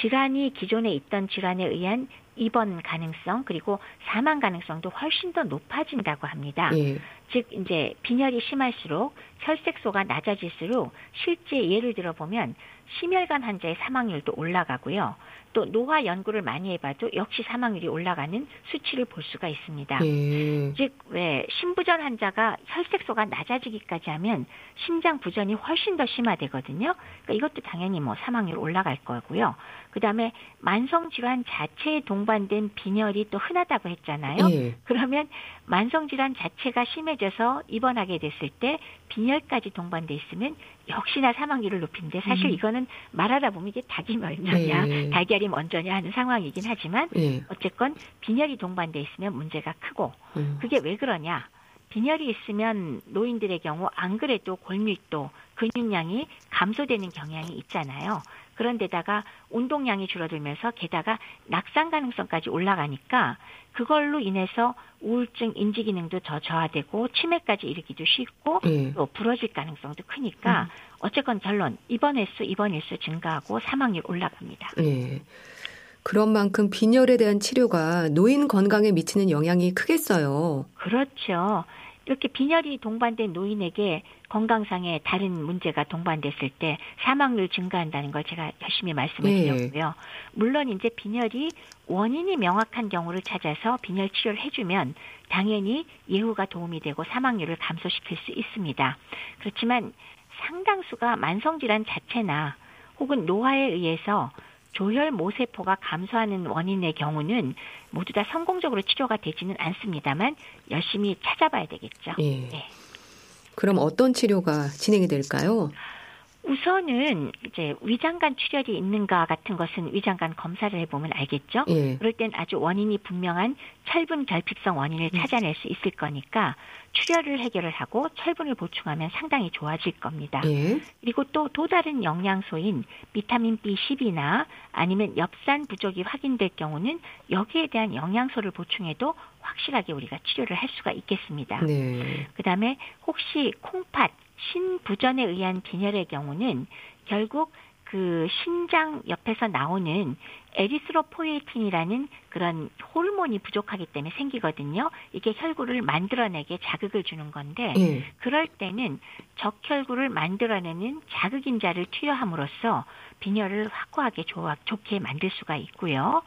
질환이 기존에 있던 질환에 의한 입원 가능성 그리고 사망 가능성도 훨씬 더 높아진다고 합니다. 예. 즉 이제 빈혈이 심할수록 혈색소가 낮아질수록 실제 예를 들어 보면 심혈관 환자의 사망률도 올라가고요. 또 노화 연구를 많이 해봐도 역시 사망률이 올라가는 수치를 볼 수가 있습니다. 예. 즉 왜 심부전 환자가 혈색소가 낮아지기까지 하면 심장 부전이 훨씬 더 심화되거든요. 그러니까 이것도 당연히 뭐 사망률 올라갈 거고요. 그다음에 만성 질환 자체에 동반된 빈혈이 또 흔하다고 했잖아요. 예. 그러면 만성 질환 자체가 심해져서 입원하게 됐을 때 빈혈까지 동반돼 있으면 역시나 사망률을 높이는데 사실 음. 이거는 말하다 보면 이게 닭이 먼저냐 네. 달걀이 먼저냐 하는 상황이긴 하지만 네. 어쨌건 빈혈이 동반돼 있으면 문제가 크고 음. 그게 왜 그러냐 빈혈이 있으면 노인들의 경우 안 그래도 골밀도 근육량이 감소되는 경향이 있잖아요. 그런데다가 운동량이 줄어들면서 게다가 낙상 가능성까지 올라가니까 그걸로 인해서 우울증 인지 기능도 더 저하되고 치매까지 일으키기도 쉽고 네. 또 부러질 가능성도 크니까 음. 어쨌건 결론 입원 횟수 입원 일수 증가하고 사망률 올라갑니다. 네. 그런 만큼 빈혈에 대한 치료가 노인 건강에 미치는 영향이 크겠어요. 그렇죠. 이렇게 빈혈이 동반된 노인에게 건강상의 다른 문제가 동반됐을 때 사망률 증가한다는 걸 제가 열심히 말씀을 네. 드렸고요. 물론 이제 빈혈이 원인이 명확한 경우를 찾아서 빈혈 치료를 해주면 당연히 예후가 도움이 되고 사망률을 감소시킬 수 있습니다. 그렇지만 상당수가 만성질환 자체나 혹은 노화에 의해서 조혈 모세포가 감소하는 원인의 경우는 모두 다 성공적으로 치료가 되지는 않습니다만 열심히 찾아봐야 되겠죠. 예. 네. 그럼 어떤 치료가 진행이 될까요? 우선은 이제 위장관 출혈이 있는가 같은 것은 위장관 검사를 해보면 알겠죠. 예. 그럴 땐 아주 원인이 분명한 철분 결핍성 원인을 음. 찾아낼 수 있을 거니까 출혈을 해결을 하고 철분을 보충하면 상당히 좋아질 겁니다. 예. 그리고 또 또 다른 영양소인 비타민 B12나 아니면 엽산 부족이 확인될 경우는 여기에 대한 영양소를 보충해도 확실하게 우리가 치료를 할 수가 있겠습니다. 네. 그다음에 혹시 콩팥 신부전에 의한 빈혈의 경우는 결국 그 신장 옆에서 나오는 에리스로포에틴이라는 그런 호르몬이 부족하기 때문에 생기거든요. 이게 혈구를 만들어내게 자극을 주는 건데 네. 그럴 때는 적혈구를 만들어내는 자극인자를 투여함으로써 빈혈을 확고하게 좋게 만들 수가 있고요.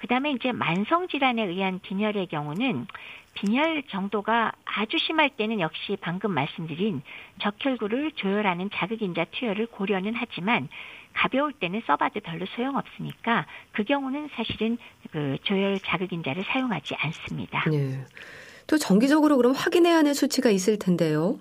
그다음에 이제 만성 질환에 의한 빈혈의 경우는 빈혈 정도가 아주 심할 때는 역시 방금 말씀드린 적혈구를 조혈하는 자극인자 투여를 고려는 하지만 가벼울 때는 써봐도 별로 소용없으니까 그 경우는 사실은 그 조혈 자극인자를 사용하지 않습니다. 네. 또 정기적으로 그럼 확인해야 하는 수치가 있을 텐데요.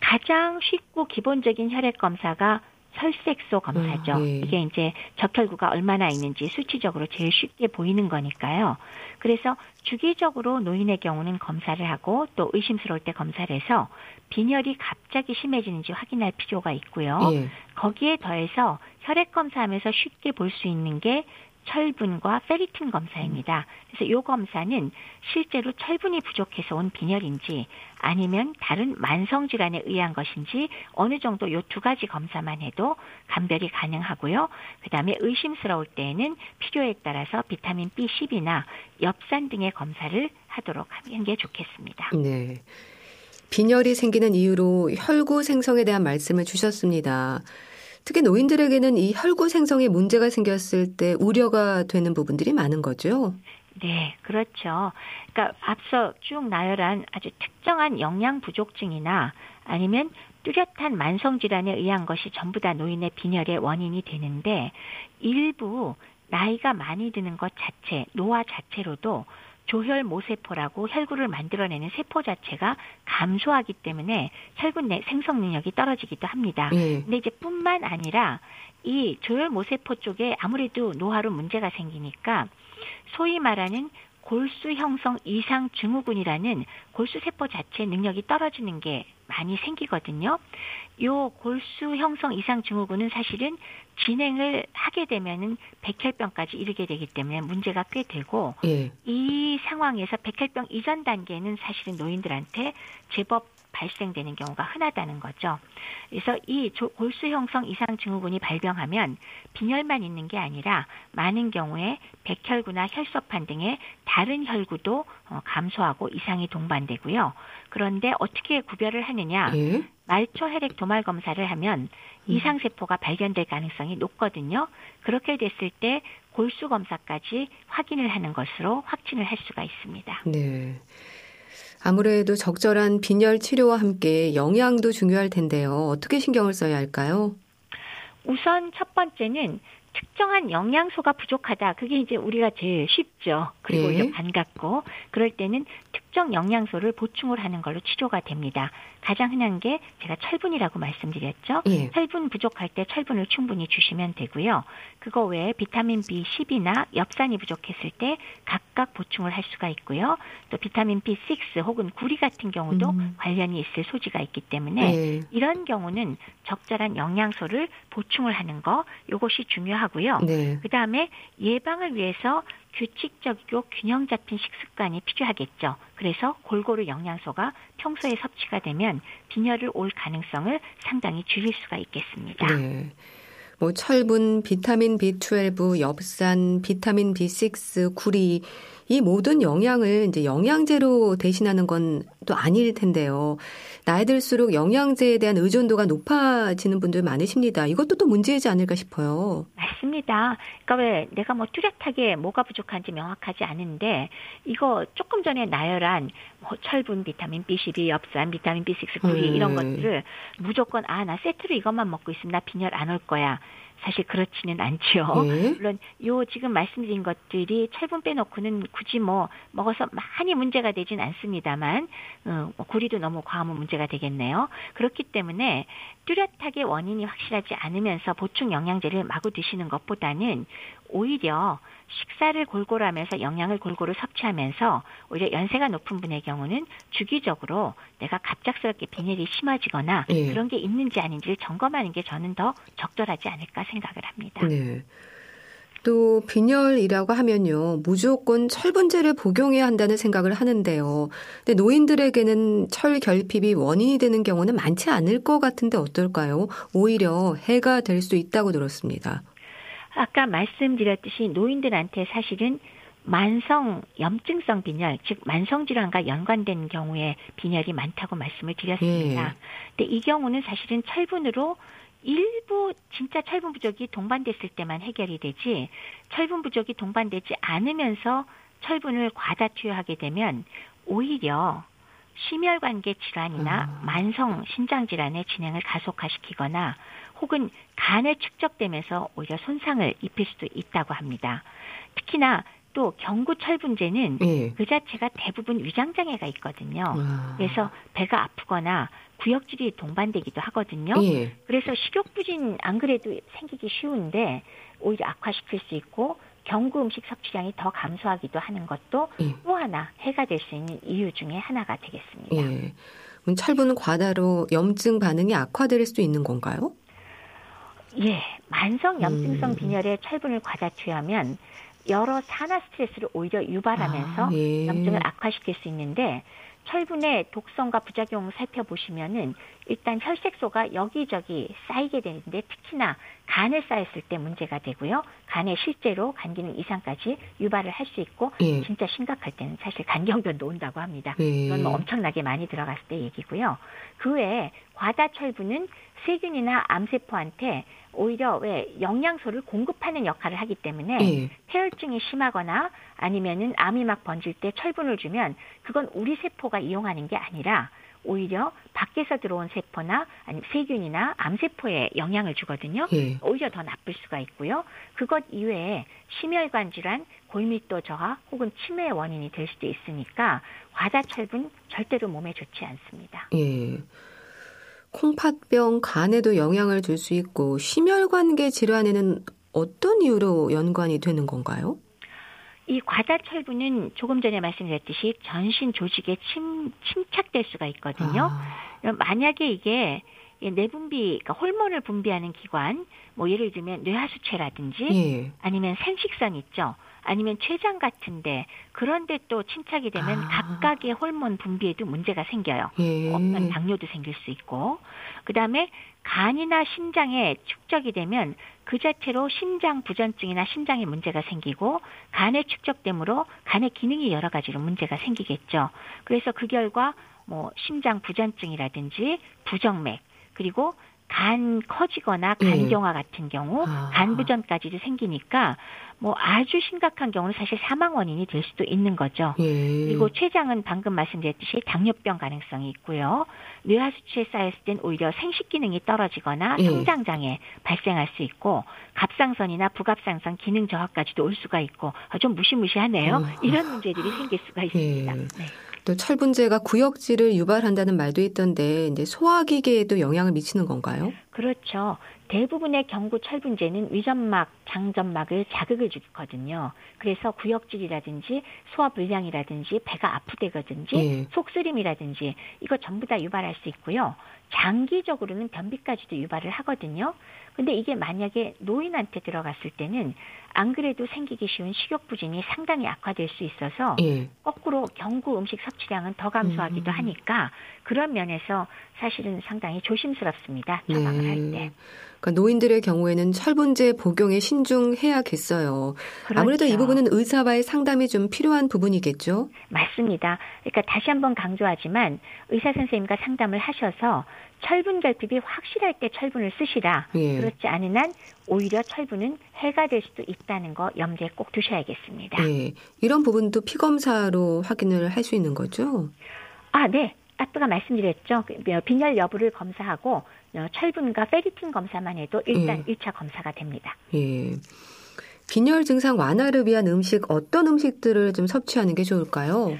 가장 쉽고 기본적인 혈액 검사가 혈색소 검사죠. 아, 네. 이게 이제 적혈구가 얼마나 있는지 수치적으로 제일 쉽게 보이는 거니까요. 그래서 주기적으로 노인의 경우는 검사를 하고 또 의심스러울 때 검사를 해서 빈혈이 갑자기 심해지는지 확인할 필요가 있고요. 네. 거기에 더해서 혈액 검사하면서 쉽게 볼 수 있는 게 철분과 페리틴 검사입니다. 그래서 이 검사는 실제로 철분이 부족해서 온 빈혈인지 아니면 다른 만성 질환에 의한 것인지 어느 정도 이두 가지 검사만 해도 감별이 가능하고요. 그다음에 의심스러울 때에는 필요에 따라서 비타민 B10이나 엽산 등의 검사를 하도록 하는 게 좋겠습니다. 네. 빈혈이 생기는 이유로 혈구 생성에 대한 말씀을 주셨습니다. 특히 노인들에게는 이 혈구 생성에 문제가 생겼을 때 우려가 되는 부분들이 많은 거죠. 네, 그렇죠. 그러니까 앞서 쭉 나열한 아주 특정한 영양 부족증이나 아니면 뚜렷한 만성 질환에 의한 것이 전부 다 노인의 빈혈의 원인이 되는데 일부 나이가 많이 드는 것 자체, 노화 자체로도 조혈 모세포라고 혈구를 만들어내는 세포 자체가 감소하기 때문에 혈구 내 생성 능력이 떨어지기도 합니다. 네. 근데 이제 뿐만 아니라 이 조혈 모세포 쪽에 아무래도 노화로 문제가 생기니까 소위 말하는 골수 형성 이상 증후군이라는 골수 세포 자체 능력이 떨어지는 게 많이 생기거든요. 요 골수 형성 이상 증후군은 사실은 진행을 하게 되면은 백혈병까지 이르게 되기 때문에 문제가 꽤 되고 예. 이 상황에서 백혈병 이전 단계는 사실은 노인들한테 제법 발생되는 경우가 흔하다는 거죠. 그래서 이 골수 형성 이상 증후군이 발병하면 빈혈만 있는 게 아니라 많은 경우에 백혈구나 혈소판 등의 다른 혈구도 어, 감소하고 이상이 동반되고요. 그런데 어떻게 구별을 하느냐? 예? 말초 혈액 도말 검사를 하면 음. 이상 세포가 발견될 가능성이 높거든요. 그렇게 됐을 때 골수 검사까지 확인을 하는 것으로 확진을 할 수가 있습니다. 네. 아무래도 적절한 빈혈 치료와 함께 영양도 중요할 텐데요. 어떻게 신경을 써야 할까요? 우선 첫 번째는 특정한 영양소가 부족하다. 그게 이제 우리가 제일 쉽죠. 그리고 예. 이제 반갑고 그럴 때는 특 정 영양소를 보충을 하는 걸로 치료가 됩니다. 가장 흔한 게 제가 철분이라고 말씀드렸죠. 예. 철분 부족할 때 철분을 충분히 주시면 되고요. 그거 외에 비타민 B10이나 엽산이 부족했을 때 각각 보충을 할 수가 있고요. 또 비타민 B6 혹은 구리 같은 경우도 음. 관련이 있을 소지가 있기 때문에 예. 이런 경우는 적절한 영양소를 보충을 하는 거 이것이 중요하고요. 네. 그다음에 예방을 위해서 규칙적이고 균형 잡힌 식습관이 필요하겠죠. 그래서 골고루 영양소가 평소에 섭취가 되면 빈혈을 올 가능성을 상당히 줄일 수가 있겠습니다. 네. 뭐 철분, 비타민 B12, 엽산, 비타민 B6, 구리 이 모든 영양을 이제 영양제로 대신하는 건 또 아닐 텐데요. 나이 들수록 영양제에 대한 의존도가 높아지는 분들 많으십니다. 이것도 또 문제이지 않을까 싶어요. 맞습니다. 그러니까 왜 내가 뭐 뚜렷하게 뭐가 부족한지 명확하지 않은데 이거 조금 전에 나열한 뭐 철분, 비타민 B12, 엽산, 비타민 B6, 구리 음. 이런 것들을 무조건 아 나 세트로 이것만 먹고 있으면 나 빈혈 안 올 거야. 사실 그렇지는 않죠. 네. 물론 요 지금 말씀드린 것들이 철분 빼놓고는 굳이 뭐 먹어서 많이 문제가 되진 않습니다만 어, 뭐 구리도 너무 과하면 문제가 되겠네요. 그렇기 때문에 뚜렷하게 원인이 확실하지 않으면서 보충 영양제를 마구 드시는 것보다는 오히려 식사를 골고루 하면서 영양을 골고루 섭취하면서 오히려 연세가 높은 분의 경우는 주기적으로 내가 갑작스럽게 빈혈이 심해지거나 네. 그런 게 있는지 아닌지를 점검하는 게 저는 더 적절하지 않을까 생각을 합니다. 네. 또 빈혈이라고 하면요 무조건 철분제를 복용해야 한다는 생각을 하는데요. 근데 노인들에게는 철 결핍이 원인이 되는 경우는 많지 않을 것 같은데 어떨까요? 오히려 해가 될 수 있다고 들었습니다. 아까 말씀드렸듯이 노인들한테 사실은 만성 염증성 빈혈, 즉 만성 질환과 연관된 경우에 빈혈이 많다고 말씀을 드렸습니다. 예. 근데 이 경우는 사실은 철분으로 일부 진짜 철분 부족이 동반됐을 때만 해결이 되지 철분 부족이 동반되지 않으면서 철분을 과다 투여하게 되면 오히려 심혈관계 질환이나 아. 만성 신장 질환의 진행을 가속화시키거나 혹은 간에 축적되면서 오히려 손상을 입힐 수도 있다고 합니다. 특히나 또 경구철 분제는 예. 그 자체가 대부분 위장장애가 있거든요. 아. 그래서 배가 아프거나 구역질이 동반되기도 하거든요. 예. 그래서 식욕부진 안 그래도 생기기 쉬운데 오히려 악화시킬 수 있고 경구 음식 섭취량이 더 감소하기도 하는 것도 예. 또 하나 해가 될 수 있는 이유 중에 하나가 되겠습니다. 예. 철분 과다로 염증 반응이 악화될 수도 있는 건가요? 예, 만성 염증성 음. 빈혈에 철분을 과다 투여하면 여러 산화 스트레스를 오히려 유발하면서 아, 예. 염증을 악화시킬 수 있는데 철분의 독성과 부작용을 살펴보시면은 일단 혈색소가 여기저기 쌓이게 되는데 특히나 간에 쌓였을 때 문제가 되고요. 간에 실제로 간 기능 이상까지 유발을 할 수 있고 예. 진짜 심각할 때는 사실 간경변도 온다고 합니다. 예. 이건 뭐 엄청나게 많이 들어갔을 때 얘기고요. 그 외에 과다 철분은 세균이나 암세포한테 오히려 왜 영양소를 공급하는 역할을 하기 때문에 예. 폐혈증이 심하거나 아니면은 암이 막 번질 때 철분을 주면 그건 우리 세포가 이용하는 게 아니라 오히려 밖에서 들어온 세포나 아니 세균이나 암세포에 영향을 주거든요. 예. 오히려 더 나쁠 수가 있고요. 그것 이외에 심혈관 질환, 골밀도 저하 혹은 치매의 원인이 될 수도 있으니까 과다철분 절대로 몸에 좋지 않습니다. 예. 콩팥병, 간에도 영향을 줄 수 있고 심혈관계 질환에는 어떤 이유로 연관이 되는 건가요? 이 과다 철분은 조금 전에 말씀드렸듯이 전신 조직에 침, 침착될 수가 있거든요. 아. 만약에 이게 내분비, 그러니까 호르몬을 분비하는 기관, 뭐 예를 들면 뇌하수체라든지 예. 아니면 생식선 있죠. 아니면 췌장 같은데 그런데 또 침착이 되면 아. 각각의 호르몬 분비에도 문제가 생겨요. 예. 어떤 당뇨도 생길 수 있고 그다음에 간이나 심장에 축적이 되면 그 자체로 심장 부전증이나 심장에 문제가 생기고 간의 축적됨으로 간의 기능이 여러 가지로 문제가 생기겠죠. 그래서 그 결과 뭐 심장 부전증이라든지 부정맥 그리고 간 커지거나 간경화 예. 같은 경우 아. 간부전까지도 생기니까 뭐 아주 심각한 경우는 사실 사망 원인이 될 수도 있는 거죠. 예. 그리고 췌장은 방금 말씀드렸듯이 당뇨병 가능성이 있고요. 뇌하 수치에 쌓였을 땐 오히려 생식 기능이 떨어지거나 예. 성장 장애 발생할 수 있고 갑상선이나 부갑상선 기능 저하까지도 올 수가 있고 아, 좀 무시무시하네요. 어. 이런 문제들이 생길 수가 있습니다. 예. 네. 또 철분제가 구역질을 유발한다는 말도 있던데 이제 소화기계에도 영향을 미치는 건가요? 그렇죠. 대부분의 경구 철분제는 위점막, 장점막을 자극을 주거든요. 그래서 구역질이라든지 소화 불량이라든지 배가 아프대거든지 예. 속쓰림이라든지 이거 전부 다 유발할 수 있고요. 장기적으로는 변비까지도 유발을 하거든요. 근데 이게 만약에 노인한테 들어갔을 때는 안 그래도 생기기 쉬운 식욕 부진이 상당히 악화될 수 있어서 예. 거꾸로 경구 음식 섭취량은 더 감소하기도 음. 하니까 그런 면에서 사실은 상당히 조심스럽습니다. 처방을 네. 할 때. 그러니까 노인들의 경우에는 철분제 복용에 신중해야겠어요. 그렇죠. 아무래도 이 부분은 의사와의 상담이 좀 필요한 부분이겠죠? 맞습니다. 그러니까 다시 한번 강조하지만 의사 선생님과 상담을 하셔서 철분 결핍이 확실할 때 철분을 쓰시라. 예. 그렇지 않은 한 오히려 철분은 해가 될 수도 있다는 거 염두에 꼭 두셔야겠습니다. 예. 이런 부분도 피 검사로 확인을 할 수 있는 거죠? 아, 네. 아까 말씀드렸죠. 그, 뭐, 빈혈 여부를 검사하고 어, 철분과 페리틴 검사만 해도 일단 예. 1차 검사가 됩니다. 예. 빈혈 증상 완화를 위한 음식 어떤 음식들을 좀 섭취하는 게 좋을까요?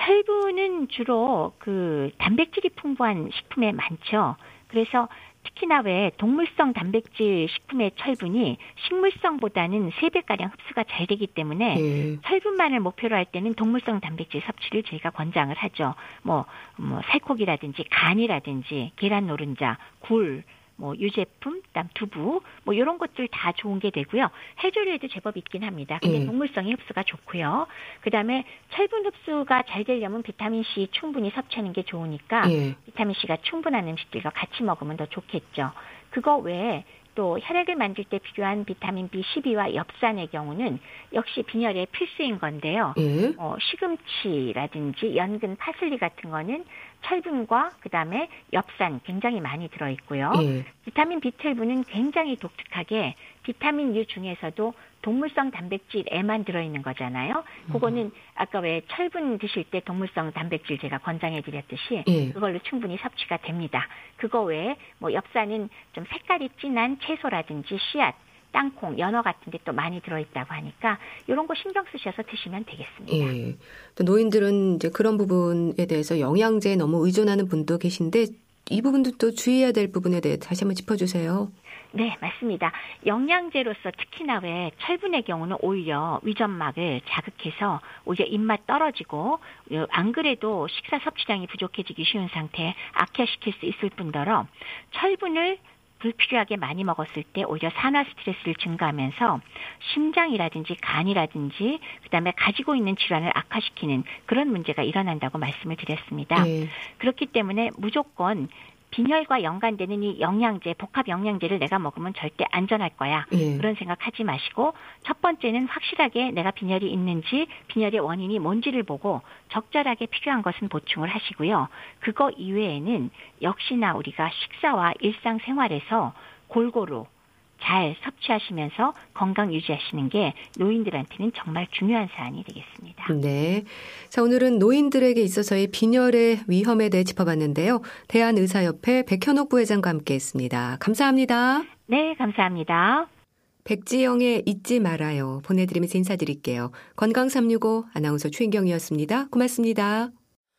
철분은 주로 그 단백질이 풍부한 식품에 많죠. 그래서 특히나 왜 동물성 단백질 식품의 철분이 식물성보다는 3배가량 흡수가 잘 되기 때문에 네. 철분만을 목표로 할 때는 동물성 단백질 섭취를 저희가 권장을 하죠. 뭐, 뭐, 살코기라든지 간이라든지 계란 노른자, 굴, 뭐 유제품, 그다음 두부, 뭐 이런 것들 다 좋은 게 되고요. 해조류에도 제법 있긴 합니다. 근데 음. 동물성이 흡수가 좋고요. 그다음에 철분 흡수가 잘 되려면 비타민 C 충분히 섭취하는 게 좋으니까 예. 비타민 C가 충분한 음식들과 같이 먹으면 더 좋겠죠. 그거 외에 또 혈액을 만들 때 필요한 비타민 B12와 엽산의 경우는 역시 빈혈의 필수인 건데요. 예? 어, 시금치라든지 연근, 파슬리 같은 거는 철분과 그다음에 엽산 굉장히 많이 들어 있고요. 예. 비타민 B12는 굉장히 독특하게 비타민 U 중에서도 동물성 단백질에만 들어있는 거잖아요. 그거는 음. 아까 왜 철분 드실 때 동물성 단백질 제가 권장해 드렸듯이 예. 그걸로 충분히 섭취가 됩니다. 그거 외에 뭐 엽산은 좀 색깔이 진한 채소라든지 씨앗 땅콩, 연어 같은 데또 많이 들어있다고 하니까 이런 거 신경 쓰셔서 드시면 되겠습니다. 예. 또 노인들은 이제 그런 부분에 대해서 영양제에 너무 의존하는 분도 계신데 이 부분도 또 주의해야 될 부분에 대해 다시 한번 짚어주세요. 네, 맞습니다. 영양제로서 특히나 왜 철분의 경우는 오히려 위점막을 자극해서 오히려 입맛 떨어지고 안 그래도 식사 섭취량이 부족해지기 쉬운 상태에 악화시킬 수 있을 뿐더러 철분을 불필요하게 많이 먹었을 때 오히려 산화 스트레스를 증가하면서 심장이라든지 간이라든지 그다음에 가지고 있는 질환을 악화시키는 그런 문제가 일어난다고 말씀을 드렸습니다. 네. 그렇기 때문에 무조건 빈혈과 연관되는 이 영양제, 복합 영양제를 내가 먹으면 절대 안전할 거야. 예. 그런 생각하지 마시고 첫 번째는 확실하게 내가 빈혈이 있는지 빈혈의 원인이 뭔지를 보고 적절하게 필요한 것은 보충을 하시고요. 그거 이외에는 역시나 우리가 식사와 일상생활에서 골고루 잘 섭취하시면서 건강 유지하시는 게 노인들한테는 정말 중요한 사안이 되겠습니다. 네. 자, 오늘은 노인들에게 있어서의 빈혈의 위험에 대해 짚어봤는데요. 대한의사협회 백현옥 부회장과 함께 했습니다. 감사합니다. 네, 감사합니다. 백지영의 잊지 말아요. 보내드리면서 인사드릴게요. 건강365 아나운서 최인경이었습니다. 고맙습니다.